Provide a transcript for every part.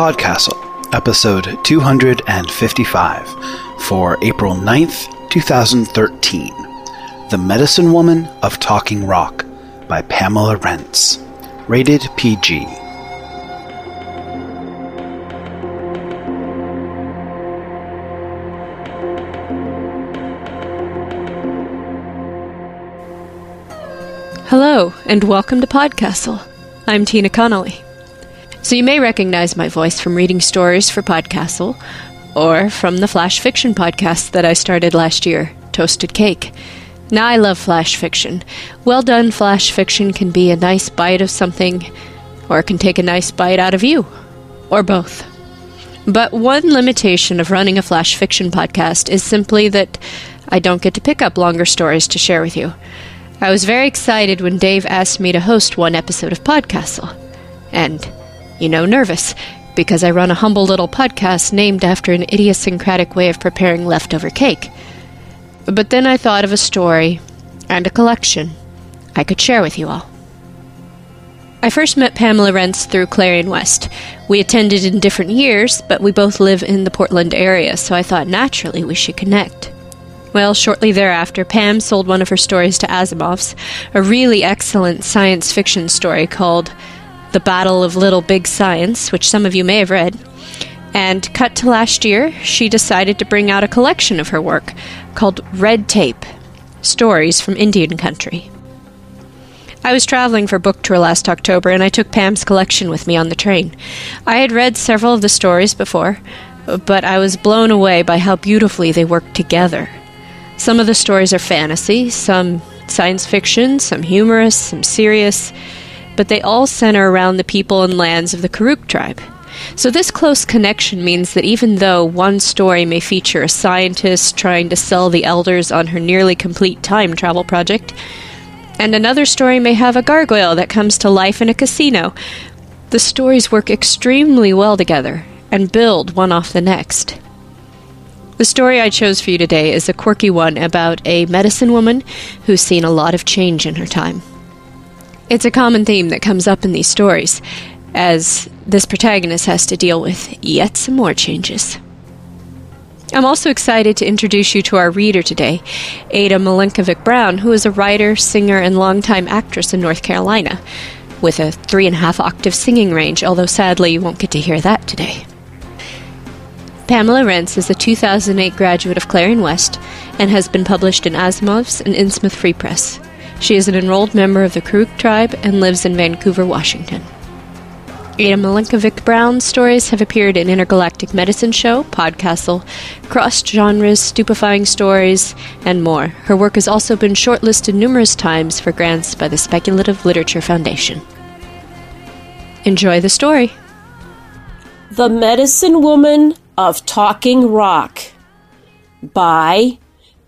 Podcastle, episode 255, for April 9th, 2013. The Medicine Woman of Talking Rock by Pamela Rentz. Rated PG. Hello, and welcome to Podcastle. I'm Tina Connolly. So you may recognize my voice from reading stories for Podcastle, or from the flash fiction podcast that I started last year, Toasted Cake. Now I love flash fiction. Well done flash fiction can be a nice bite of something, or can take a nice bite out of you, or both. But one limitation of running a flash fiction podcast is simply that I don't get to pick up longer stories to share with you. I was very excited when Dave asked me to host one episode of Podcastle. And, you know, nervous, because I run a humble little podcast named after an idiosyncratic way of preparing leftover cake. But then I thought of a story and a collection I could share with you all. I first met Pamela Rentz through Clarion West. We attended in different years, but we both live in the Portland area, so I thought naturally we should connect. Well, shortly thereafter, Pam sold one of her stories to Asimov's, a really excellent science fiction story called The Battle of Little Big Science, which some of you may have read. And cut to last year, she decided to bring out a collection of her work called Red Tape Stories from Indian Country. I was traveling for book tour last October and I took Pam's collection with me on the train. I had read several of the stories before, but I was blown away by how beautifully they worked together. Some of the stories are fantasy, some science fiction, some humorous, some serious, but they all center around the people and lands of the Karuk tribe. So, this close connection means that even though one story may feature a scientist trying to sell the elders on her nearly complete time travel project, and another story may have a gargoyle that comes to life in a casino, the stories work extremely well together and build one off the next. The story I chose for you today is a quirky one about a medicine woman who's seen a lot of change in her time. It's a common theme that comes up in these stories, as this protagonist has to deal with yet some more changes. I'm also excited to introduce you to our reader today, Ada Milenkovic Brown, who is a writer, singer, and longtime actress in North Carolina, with a three and a half octave singing range, although sadly you won't get to hear that today. Pamela Rentz is a 2008 graduate of Clarion West and has been published in Asimov's and Innsmouth Free Press. She is an enrolled member of the Karuk tribe and lives in Vancouver, Washington. Ada Milenkovic Brown's stories have appeared in Intergalactic Medicine Show, Podcastle, Cross Genres, Stupefying Stories, and more. Her work has also been shortlisted numerous times for grants by the Speculative Literature Foundation. Enjoy the story. The Medicine Woman of Talking Rock by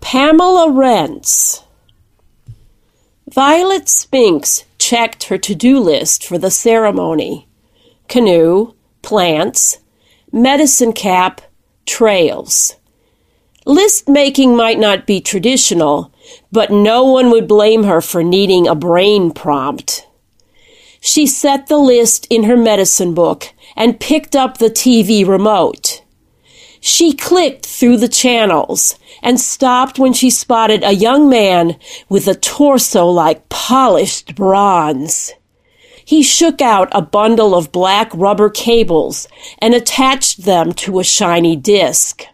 Pamela Rentz. Violet Spinks checked her to do list for the ceremony canoe, plants, medicine cap, trails. List making might not be traditional, but no one would blame her for needing a brain prompt. She set the list in her medicine book and picked up the TV remote. She clicked through the channels and stopped when she spotted a young man with a torso like polished bronze. He shook out a bundle of black rubber cables and attached them to a shiny disc.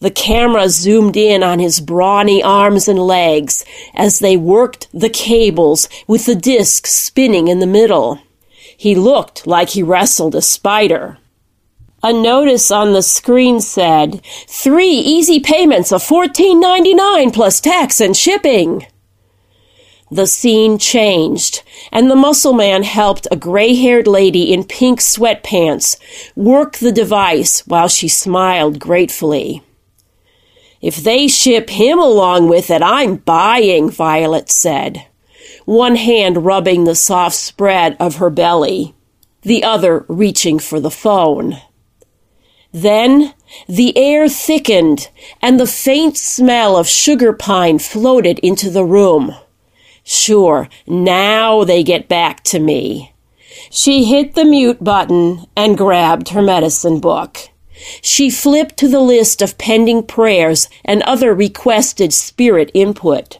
The camera zoomed in on his brawny arms and legs as they worked the cables with the disc spinning in the middle. He looked like he wrestled a spider. A notice on the screen said, three easy payments of $14.99 plus tax and shipping. The scene changed, and the muscle man helped a gray haired lady in pink sweatpants work the device while she smiled gratefully. If they ship him along with it, I'm buying, Violet said, one hand rubbing the soft spread of her belly, the other reaching for the phone. Then the air thickened and the faint smell of sugar pine floated into the room. Sure, now they get back to me. She hit the mute button and grabbed her medicine book. She flipped to the list of pending prayers and other requested spirit input.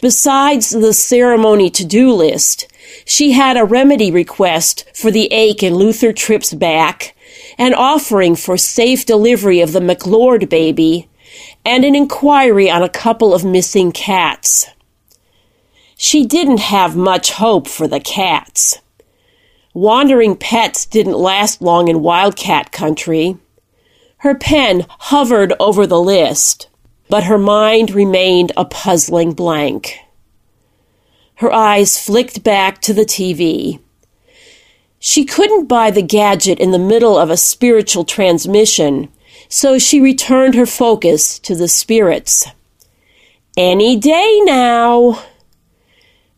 Besides the ceremony to do list, she had a remedy request for the ache in Luther Tripp's back, an offering for safe delivery of the McLord baby, and an inquiry on a couple of missing cats. She didn't have much hope for the cats. Wandering pets didn't last long in wildcat country. Her pen hovered over the list, but her mind remained a puzzling blank. Her eyes flicked back to the TV. She couldn't buy the gadget in the middle of a spiritual transmission, so she returned her focus to the spirits. Any day now.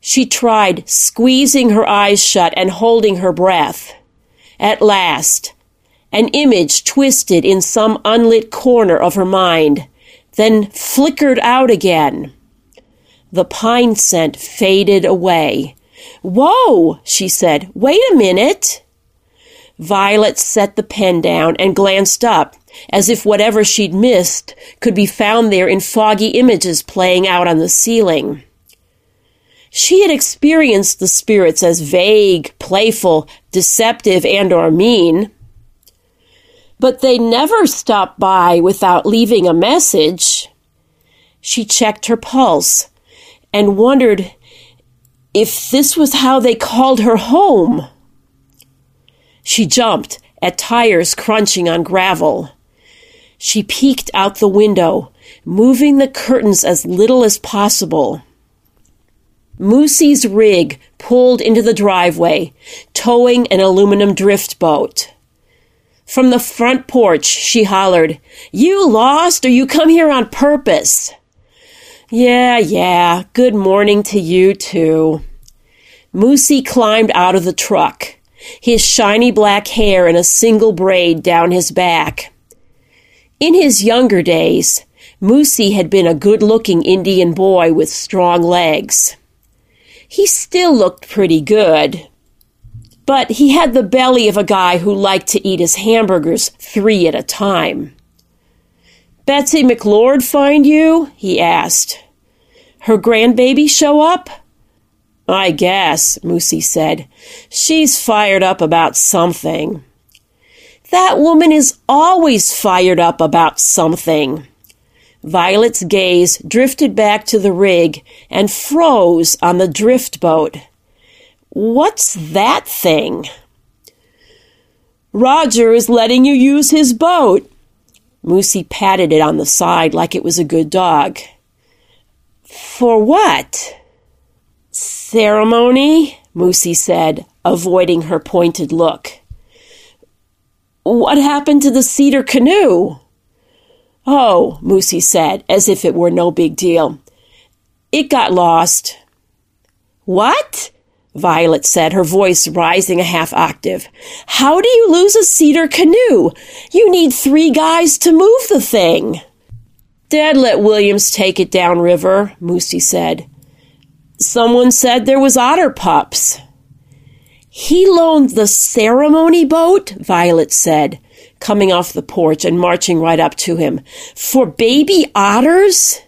She tried squeezing her eyes shut and holding her breath. At last, an image twisted in some unlit corner of her mind, then flickered out again. The pine scent faded away. Whoa, she said. Wait a minute. Violet set the pen down and glanced up, as if whatever she'd missed could be found there in foggy images playing out on the ceiling. She had experienced the spirits as vague, playful, deceptive, and or mean. But they never stopped by without leaving a message. She checked her pulse and wondered if this was how they called her home. She jumped at tires crunching on gravel. She peeked out the window, moving the curtains as little as possible. Moosey's rig pulled into the driveway, towing an aluminum drift boat. From the front porch, she hollered, You lost or you come here on purpose? Yeah, yeah, good morning to you too. Moosey climbed out of the truck, his shiny black hair in a single braid down his back. In his younger days, Moosey had been a good looking Indian boy with strong legs. He still looked pretty good. But he had the belly of a guy who liked to eat his hamburgers three at a time. Betsy McLord find you? he asked. Her grandbaby show up? I guess, Moosey said. She's fired up about something. That woman is always fired up about something. Violet's gaze drifted back to the rig and froze on the drift boat. What's that thing? Roger is letting you use his boat. Moosey patted it on the side like it was a good dog. For what? Ceremony, Moosey said, avoiding her pointed look. What happened to the cedar canoe? Oh, Moosey said, as if it were no big deal. It got lost. What? Violet said, her voice rising a half octave. How do you lose a cedar canoe? You need three guys to move the thing. Dad let Williams take it downriver, Moosey said. Someone said there was otter pups. He loaned the ceremony boat, Violet said coming off the porch and marching right up to him. For baby otters?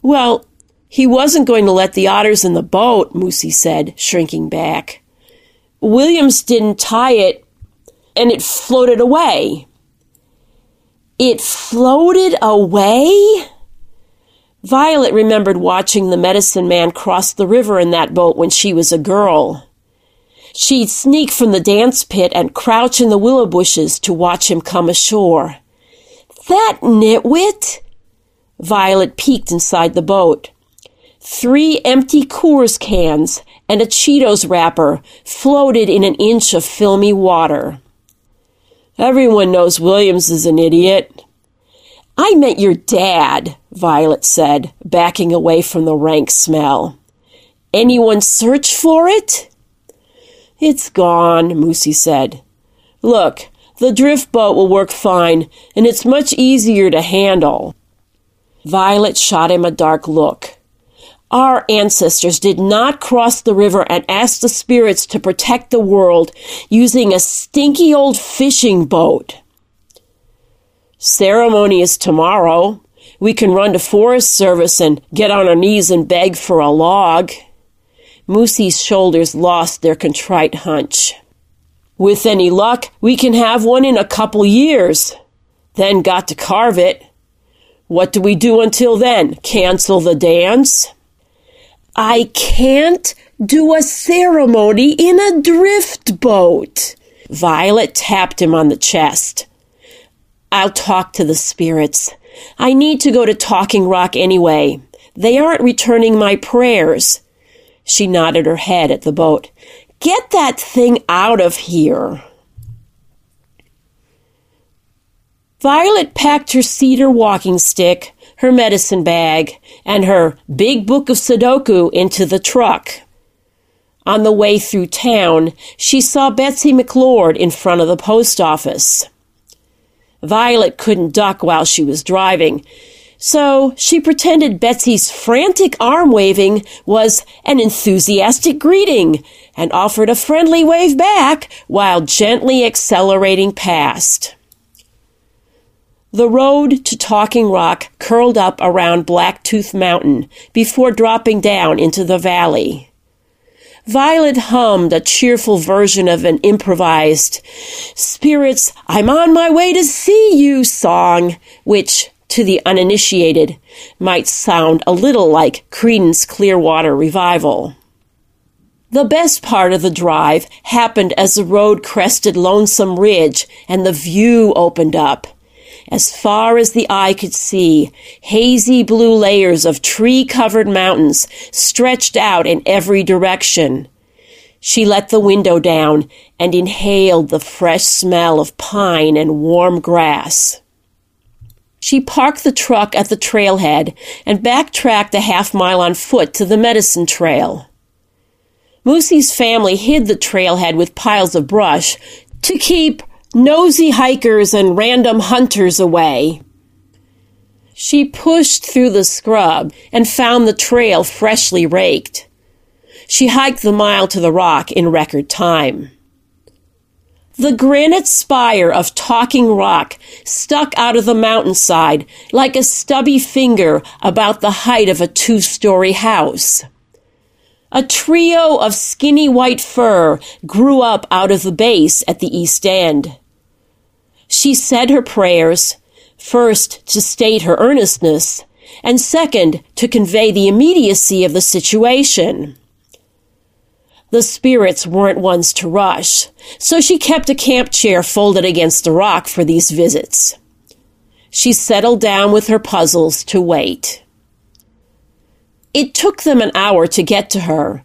Well, he wasn't going to let the otters in the boat, Moosey said, shrinking back. Williams didn't tie it, and it floated away. It floated away? Violet remembered watching the medicine man cross the river in that boat when she was a girl. She'd sneak from the dance pit and crouch in the willow bushes to watch him come ashore. That nitwit! Violet peeked inside the boat. Three empty Coors cans and a Cheetos wrapper floated in an inch of filmy water. Everyone knows Williams is an idiot. I meant your dad, Violet said, backing away from the rank smell. Anyone search for it? It's gone, Moosey said. Look, the drift boat will work fine, and it's much easier to handle. Violet shot him a dark look. Our ancestors did not cross the river and ask the spirits to protect the world using a stinky old fishing boat. Ceremony is tomorrow. We can run to Forest Service and get on our knees and beg for a log. Moosey's shoulders lost their contrite hunch. With any luck, we can have one in a couple years. Then got to carve it. What do we do until then? Cancel the dance? I can't do a ceremony in a drift boat. Violet tapped him on the chest. I'll talk to the spirits. I need to go to Talking Rock anyway. They aren't returning my prayers. She nodded her head at the boat. Get that thing out of here. Violet packed her cedar walking stick, her medicine bag, and her big book of Sudoku into the truck. On the way through town, she saw Betsy McLord in front of the post office. Violet couldn't duck while she was driving, so she pretended Betsy's frantic arm waving was an enthusiastic greeting and offered a friendly wave back while gently accelerating past. The road to Talking Rock curled up around Blacktooth Mountain before dropping down into the valley. Violet hummed a cheerful version of an improvised Spirits, I'm on my way to see you song, which, to the uninitiated, might sound a little like Creedence Clearwater Revival. The best part of the drive happened as the road crested Lonesome Ridge and the view opened up as far as the eye could see, hazy blue layers of tree covered mountains stretched out in every direction. She let the window down and inhaled the fresh smell of pine and warm grass. She parked the truck at the trailhead and backtracked a half mile on foot to the medicine trail. Moosey's family hid the trailhead with piles of brush to keep nosy hikers and random hunters away. She pushed through the scrub and found the trail freshly raked. She hiked the mile to the rock in record time. The granite spire of Talking Rock stuck out of the mountainside like a stubby finger about the height of a two story house. A trio of skinny white fir grew up out of the base at the east end. She said her prayers, first to state her earnestness, and second to convey the immediacy of the situation. The spirits weren't ones to rush, so she kept a camp chair folded against the rock for these visits. She settled down with her puzzles to wait. It took them an hour to get to her,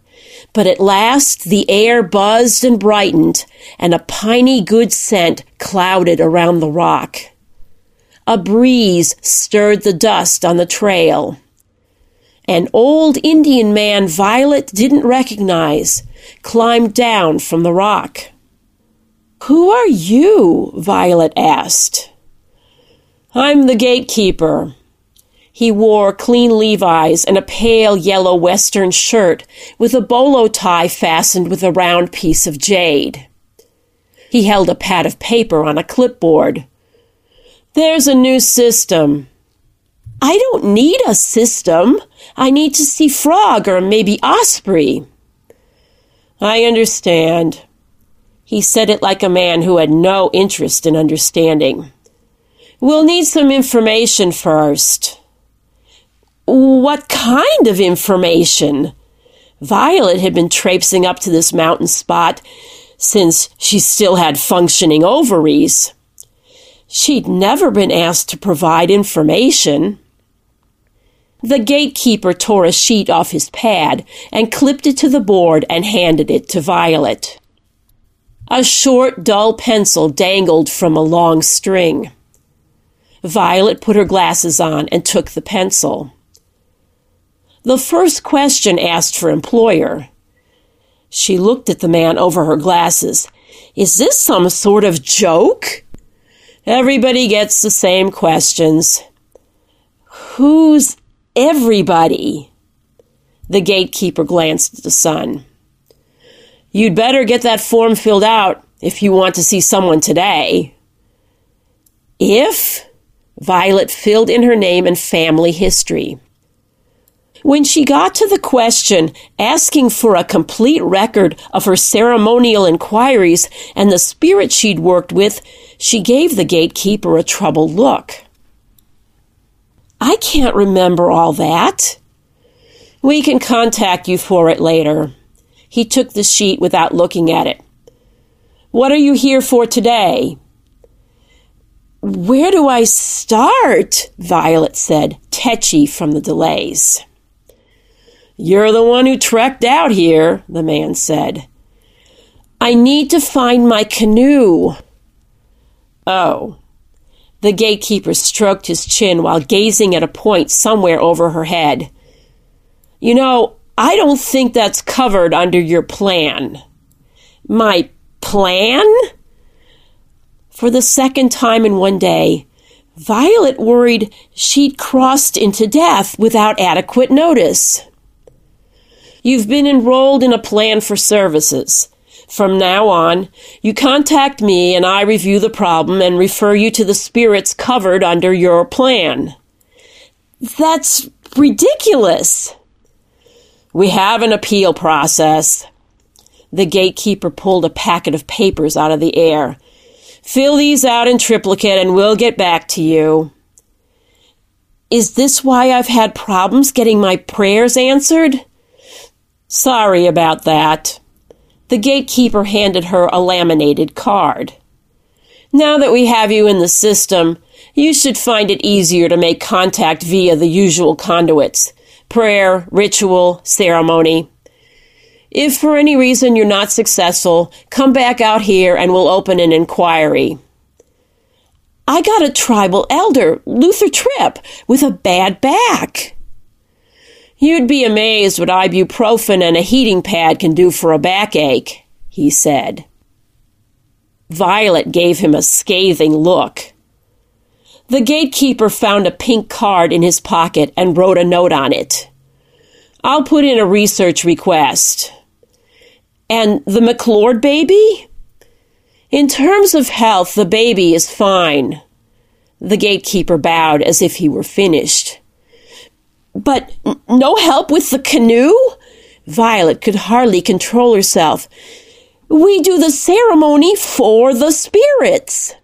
but at last the air buzzed and brightened, and a piney good scent clouded around the rock. A breeze stirred the dust on the trail. An old Indian man Violet didn't recognize climbed down from the rock. Who are you? Violet asked. I'm the gatekeeper, he wore clean Levi's and a pale yellow western shirt with a bolo tie fastened with a round piece of jade. He held a pad of paper on a clipboard. There's a new system. I don't need a system. I need to see Frog or maybe Osprey. I understand. He said it like a man who had no interest in understanding. We'll need some information first. What kind of information? Violet had been traipsing up to this mountain spot since she still had functioning ovaries. She'd never been asked to provide information. The gatekeeper tore a sheet off his pad and clipped it to the board and handed it to Violet. A short, dull pencil dangled from a long string. Violet put her glasses on and took the pencil. The first question asked for employer. She looked at the man over her glasses. Is this some sort of joke? Everybody gets the same questions. Who's everybody? The gatekeeper glanced at the sun. You'd better get that form filled out if you want to see someone today. If Violet filled in her name and family history. When she got to the question asking for a complete record of her ceremonial inquiries and the spirit she'd worked with, she gave the gatekeeper a troubled look. I can't remember all that. We can contact you for it later. He took the sheet without looking at it. What are you here for today? Where do I start? Violet said, tetchy from the delays. You're the one who trekked out here, the man said. I need to find my canoe. Oh. The gatekeeper stroked his chin while gazing at a point somewhere over her head. You know, I don't think that's covered under your plan. My plan? For the second time in one day, Violet worried she'd crossed into death without adequate notice. You've been enrolled in a plan for services. From now on, you contact me and I review the problem and refer you to the spirits covered under your plan. That's ridiculous. We have an appeal process. The gatekeeper pulled a packet of papers out of the air. Fill these out in triplicate and we'll get back to you. Is this why I've had problems getting my prayers answered? Sorry about that. The gatekeeper handed her a laminated card. Now that we have you in the system, you should find it easier to make contact via the usual conduits prayer, ritual, ceremony. If for any reason you're not successful, come back out here and we'll open an inquiry. I got a tribal elder, Luther Tripp, with a bad back. You'd be amazed what ibuprofen and a heating pad can do for a backache, he said. Violet gave him a scathing look. The gatekeeper found a pink card in his pocket and wrote a note on it. I'll put in a research request. And the McLord baby? In terms of health, the baby is fine. The gatekeeper bowed as if he were finished. But no help with the canoe? Violet could hardly control herself. We do the ceremony for the spirits.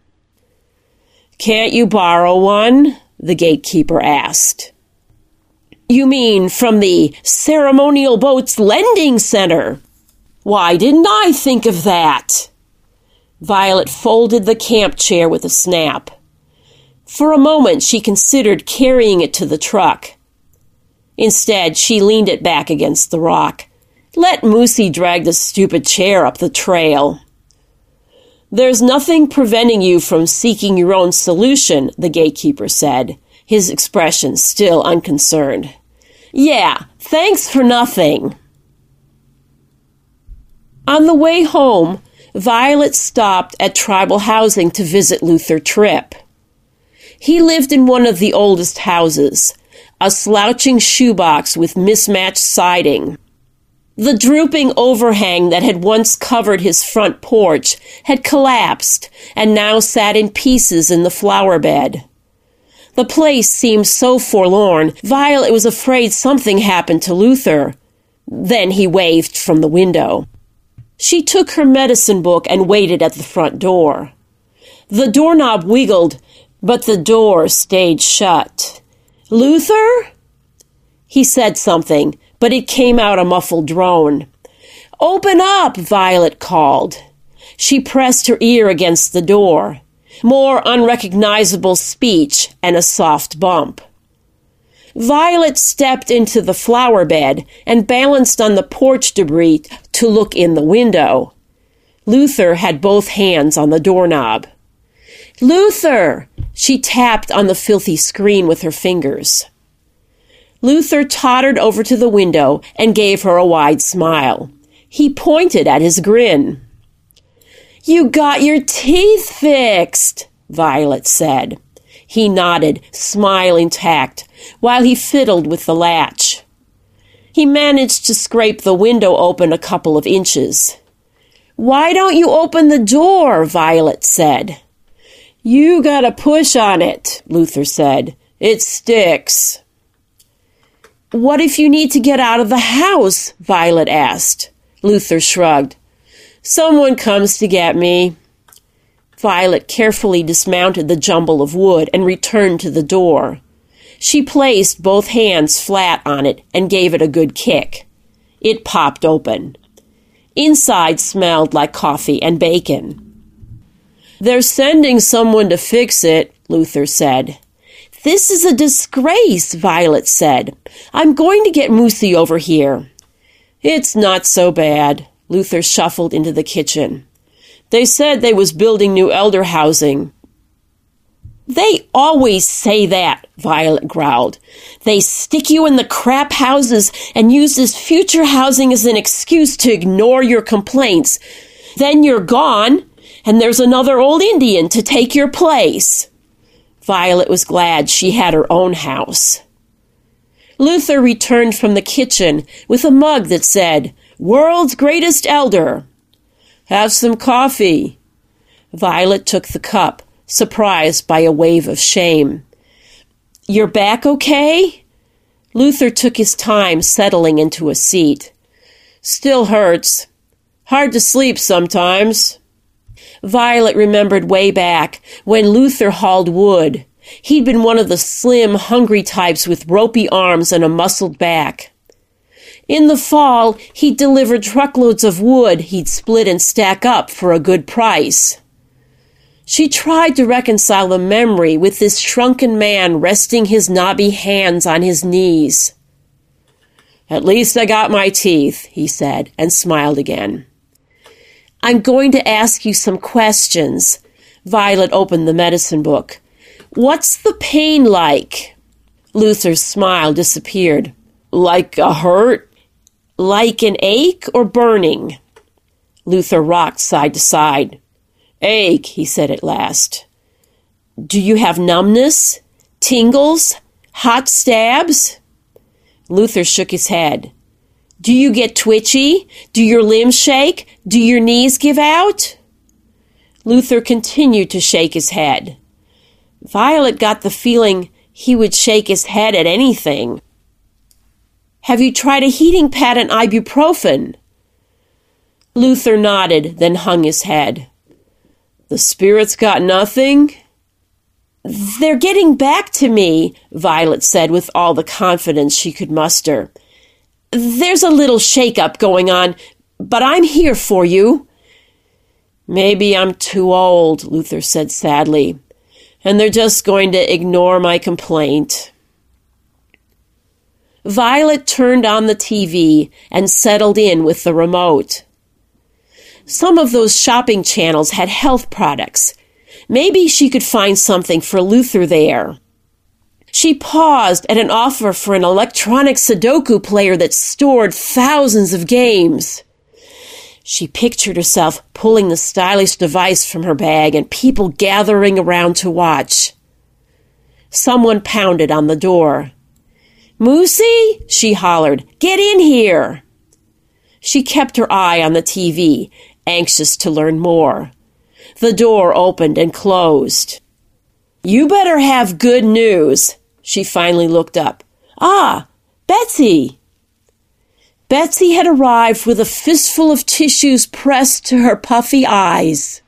Can't you borrow one? The gatekeeper asked. You mean from the Ceremonial Boats Lending Center? Why didn't I think of that? Violet folded the camp chair with a snap. For a moment, she considered carrying it to the truck. Instead, she leaned it back against the rock. Let Moosey drag the stupid chair up the trail. There's nothing preventing you from seeking your own solution, the gatekeeper said, his expression still unconcerned. Yeah, thanks for nothing. On the way home, Violet stopped at tribal housing to visit Luther Tripp. He lived in one of the oldest houses, a slouching shoebox with mismatched siding. The drooping overhang that had once covered his front porch had collapsed and now sat in pieces in the flower bed. The place seemed so forlorn, Violet was afraid something happened to Luther. Then he waved from the window. She took her medicine book and waited at the front door. The doorknob wiggled, but the door stayed shut. Luther? He said something, but it came out a muffled drone. Open up, Violet called. She pressed her ear against the door. More unrecognizable speech and a soft bump. Violet stepped into the flower bed and balanced on the porch debris to look in the window. Luther had both hands on the doorknob. Luther! She tapped on the filthy screen with her fingers. Luther tottered over to the window and gave her a wide smile. He pointed at his grin. You got your teeth fixed, Violet said. He nodded, smile intact, while he fiddled with the latch. He managed to scrape the window open a couple of inches. Why don't you open the door? Violet said. You gotta push on it, Luther said. It sticks. What if you need to get out of the house? Violet asked. Luther shrugged. Someone comes to get me. Violet carefully dismounted the jumble of wood and returned to the door. She placed both hands flat on it and gave it a good kick. It popped open. Inside smelled like coffee and bacon. They're sending someone to fix it, Luther said. This is a disgrace, Violet said. I'm going to get Moosey over here. It's not so bad. Luther shuffled into the kitchen. They said they was building new elder housing. They always say that, Violet growled. They stick you in the crap houses and use this future housing as an excuse to ignore your complaints. Then you're gone, and there's another old Indian to take your place. Violet was glad she had her own house. Luther returned from the kitchen with a mug that said, World's Greatest Elder. Have some coffee. Violet took the cup surprised by a wave of shame. Your back okay? Luther took his time settling into a seat. Still hurts. Hard to sleep sometimes. Violet remembered way back when Luther hauled wood. He'd been one of the slim, hungry types with ropey arms and a muscled back. In the fall, he'd deliver truckloads of wood he'd split and stack up for a good price. She tried to reconcile the memory with this shrunken man resting his knobby hands on his knees. At least I got my teeth, he said, and smiled again. I'm going to ask you some questions. Violet opened the medicine book. What's the pain like? Luther's smile disappeared. Like a hurt? Like an ache or burning? Luther rocked side to side. Ache, he said at last. Do you have numbness? Tingles? Hot stabs? Luther shook his head. Do you get twitchy? Do your limbs shake? Do your knees give out? Luther continued to shake his head. Violet got the feeling he would shake his head at anything. Have you tried a heating pad and ibuprofen? Luther nodded, then hung his head. The spirits got nothing? They're getting back to me, Violet said with all the confidence she could muster. There's a little shake-up going on, but I'm here for you. Maybe I'm too old, Luther said sadly, and they're just going to ignore my complaint. Violet turned on the TV and settled in with the remote. Some of those shopping channels had health products. Maybe she could find something for Luther there. She paused at an offer for an electronic Sudoku player that stored thousands of games. She pictured herself pulling the stylish device from her bag and people gathering around to watch. Someone pounded on the door. Moosey, she hollered, get in here. She kept her eye on the TV anxious to learn more. The door opened and closed. You better have good news. She finally looked up. Ah, Betsy! Betsy had arrived with a fistful of tissues pressed to her puffy eyes.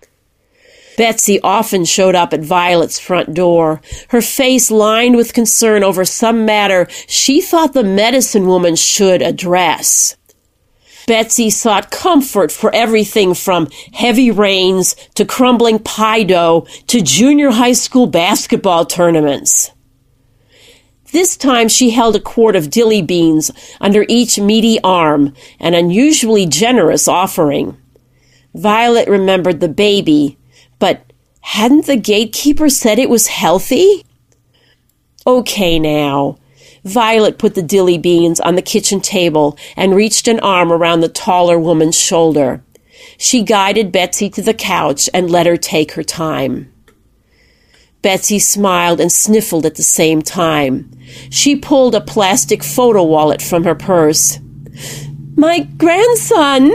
Betsy often showed up at Violet's front door, her face lined with concern over some matter she thought the medicine woman should address. Betsy sought comfort for everything from heavy rains to crumbling pie dough to junior high school basketball tournaments. This time she held a quart of dilly beans under each meaty arm, an unusually generous offering. Violet remembered the baby, but hadn't the gatekeeper said it was healthy? Okay now, Violet put the dilly beans on the kitchen table and reached an arm around the taller woman's shoulder. She guided Betsy to the couch and let her take her time. Betsy smiled and sniffled at the same time. She pulled a plastic photo wallet from her purse. My grandson!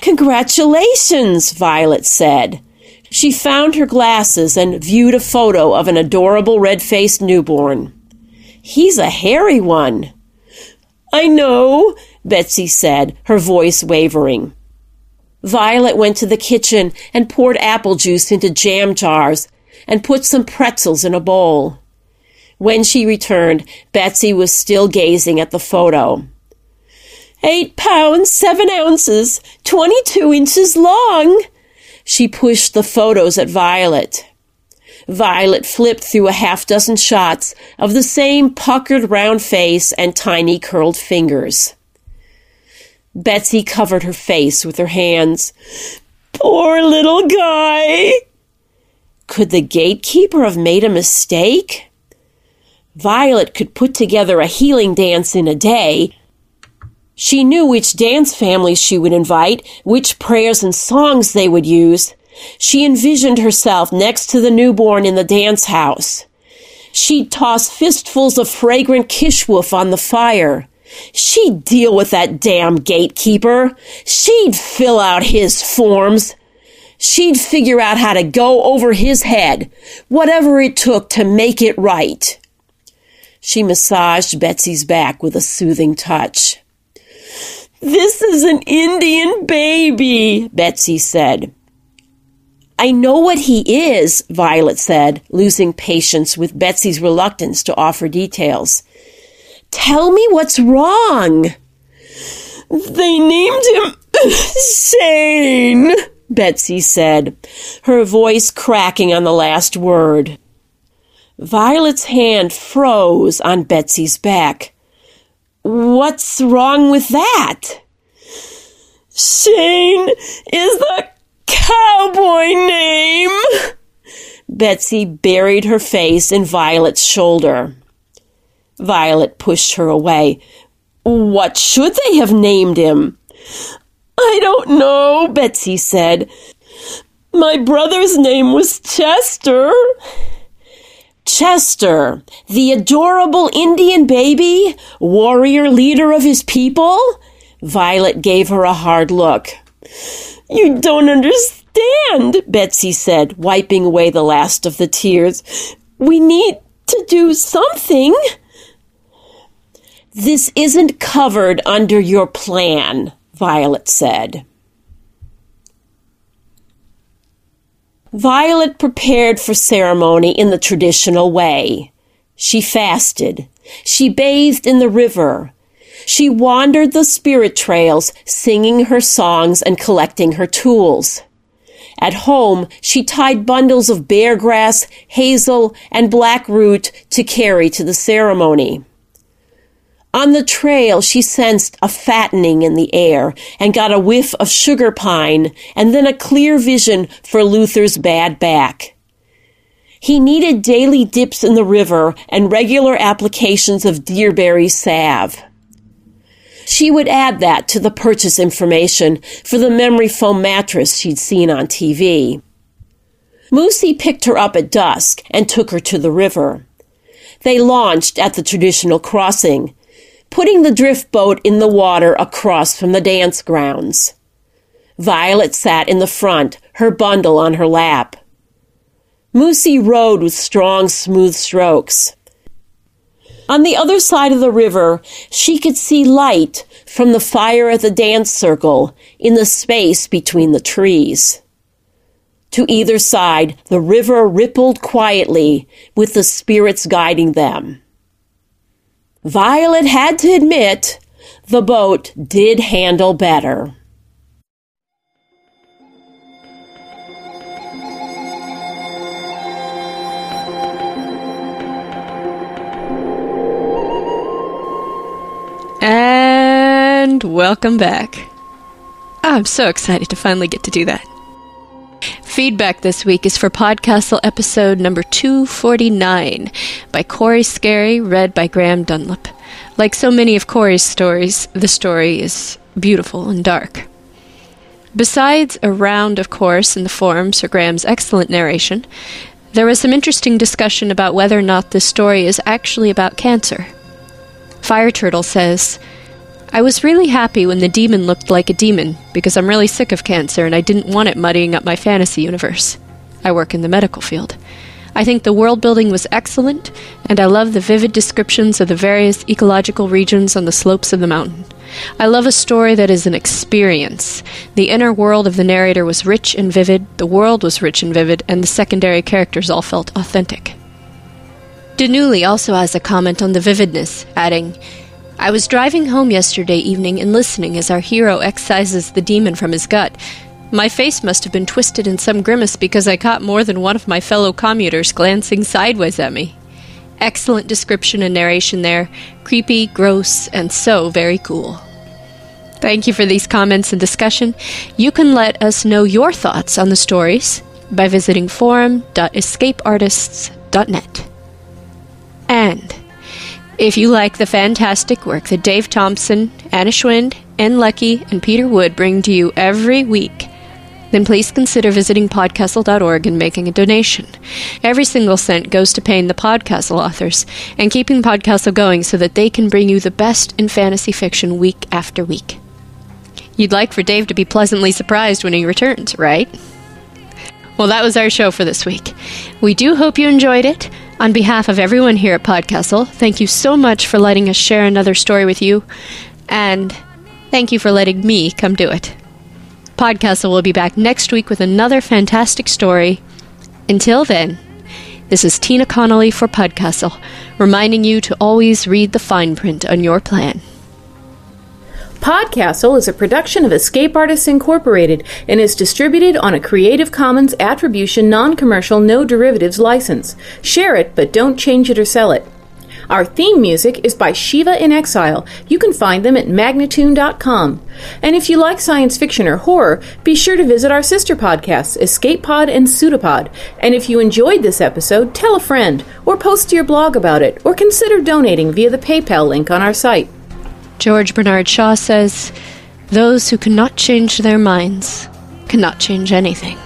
Congratulations, Violet said. She found her glasses and viewed a photo of an adorable red faced newborn. He's a hairy one. I know, Betsy said, her voice wavering. Violet went to the kitchen and poured apple juice into jam jars and put some pretzels in a bowl. When she returned, Betsy was still gazing at the photo. Eight pounds, seven ounces, twenty-two inches long. She pushed the photos at Violet. Violet flipped through a half dozen shots of the same puckered round face and tiny curled fingers. Betsy covered her face with her hands. Poor little guy! Could the gatekeeper have made a mistake? Violet could put together a healing dance in a day. She knew which dance families she would invite, which prayers and songs they would use. She envisioned herself next to the newborn in the dance house. She'd toss fistfuls of fragrant kishwoof on the fire. She'd deal with that damn gatekeeper. She'd fill out his forms. She'd figure out how to go over his head, whatever it took to make it right. She massaged Betsy's back with a soothing touch. This is an Indian baby, Betsy said. I know what he is, Violet said, losing patience with Betsy's reluctance to offer details. Tell me what's wrong. They named him Shane, Betsy said, her voice cracking on the last word. Violet's hand froze on Betsy's back. What's wrong with that? Shane is the cowboy name. Betsy buried her face in Violet's shoulder. Violet pushed her away. What should they have named him? I don't know, Betsy said. My brother's name was Chester. Chester, the adorable Indian baby, warrior leader of his people? Violet gave her a hard look. You don't understand, Betsy said, wiping away the last of the tears. We need to do something. This isn't covered under your plan, Violet said. Violet prepared for ceremony in the traditional way. She fasted. She bathed in the river. She wandered the spirit trails, singing her songs and collecting her tools. At home, she tied bundles of bear grass, hazel, and black root to carry to the ceremony. On the trail, she sensed a fattening in the air and got a whiff of sugar pine and then a clear vision for Luther's bad back. He needed daily dips in the river and regular applications of deerberry salve. She would add that to the purchase information for the memory foam mattress she'd seen on TV. Moosey picked her up at dusk and took her to the river. They launched at the traditional crossing, putting the drift boat in the water across from the dance grounds. Violet sat in the front, her bundle on her lap. Moosey rowed with strong, smooth strokes. On the other side of the river, she could see light from the fire at the dance circle in the space between the trees. To either side, the river rippled quietly with the spirits guiding them. Violet had to admit the boat did handle better. And welcome back. Ah, I'm so excited to finally get to do that. Feedback this week is for Podcastle episode number 249 by Cory Skerry, read by Graham Dunlop. Like so many of Cory's stories, the story is beautiful and dark. Besides a round of course in the forums for Graham's excellent narration, There was some interesting discussion about whether or not this story is actually about cancer. Fire Turtle says, I was really happy when the demon looked like a demon because I'm really sick of cancer and I didn't want it muddying up my fantasy universe. I work in the medical field. I think the world building was excellent, and I love the vivid descriptions of the various ecological regions on the slopes of the mountain. I love a story that is an experience. The inner world of the narrator was rich and vivid, the world was rich and vivid, and the secondary characters all felt authentic. Denuli also has a comment on the vividness, adding, I was driving home yesterday evening and listening as our hero excises the demon from his gut. My face must have been twisted in some grimace because I caught more than one of my fellow commuters glancing sideways at me. Excellent description and narration there. Creepy, gross, and so very cool. Thank you for these comments and discussion. You can let us know your thoughts on the stories by visiting forum.escapeartists.net. And if you like the fantastic work that Dave Thompson, Anna Schwind, and Lucky and Peter Wood bring to you every week, then please consider visiting podcastle.org and making a donation. Every single cent goes to paying the Podcastle authors and keeping Podcastle going so that they can bring you the best in fantasy fiction week after week. You'd like for Dave to be pleasantly surprised when he returns, right? Well, that was our show for this week. We do hope you enjoyed it. On behalf of everyone here at Podcastle, thank you so much for letting us share another story with you, and thank you for letting me come do it. Podcastle will be back next week with another fantastic story. Until then, this is Tina Connolly for Podcastle, reminding you to always read the fine print on your plan. Podcastle is a production of Escape Artists Incorporated and is distributed on a Creative Commons Attribution Non Commercial No Derivatives license. Share it, but don't change it or sell it. Our theme music is by Shiva in Exile. You can find them at magnatune.com. And if you like science fiction or horror, be sure to visit our sister podcasts, Escape Pod and Pseudopod. And if you enjoyed this episode, tell a friend, or post to your blog about it, or consider donating via the PayPal link on our site. George Bernard Shaw says, Those who cannot change their minds cannot change anything.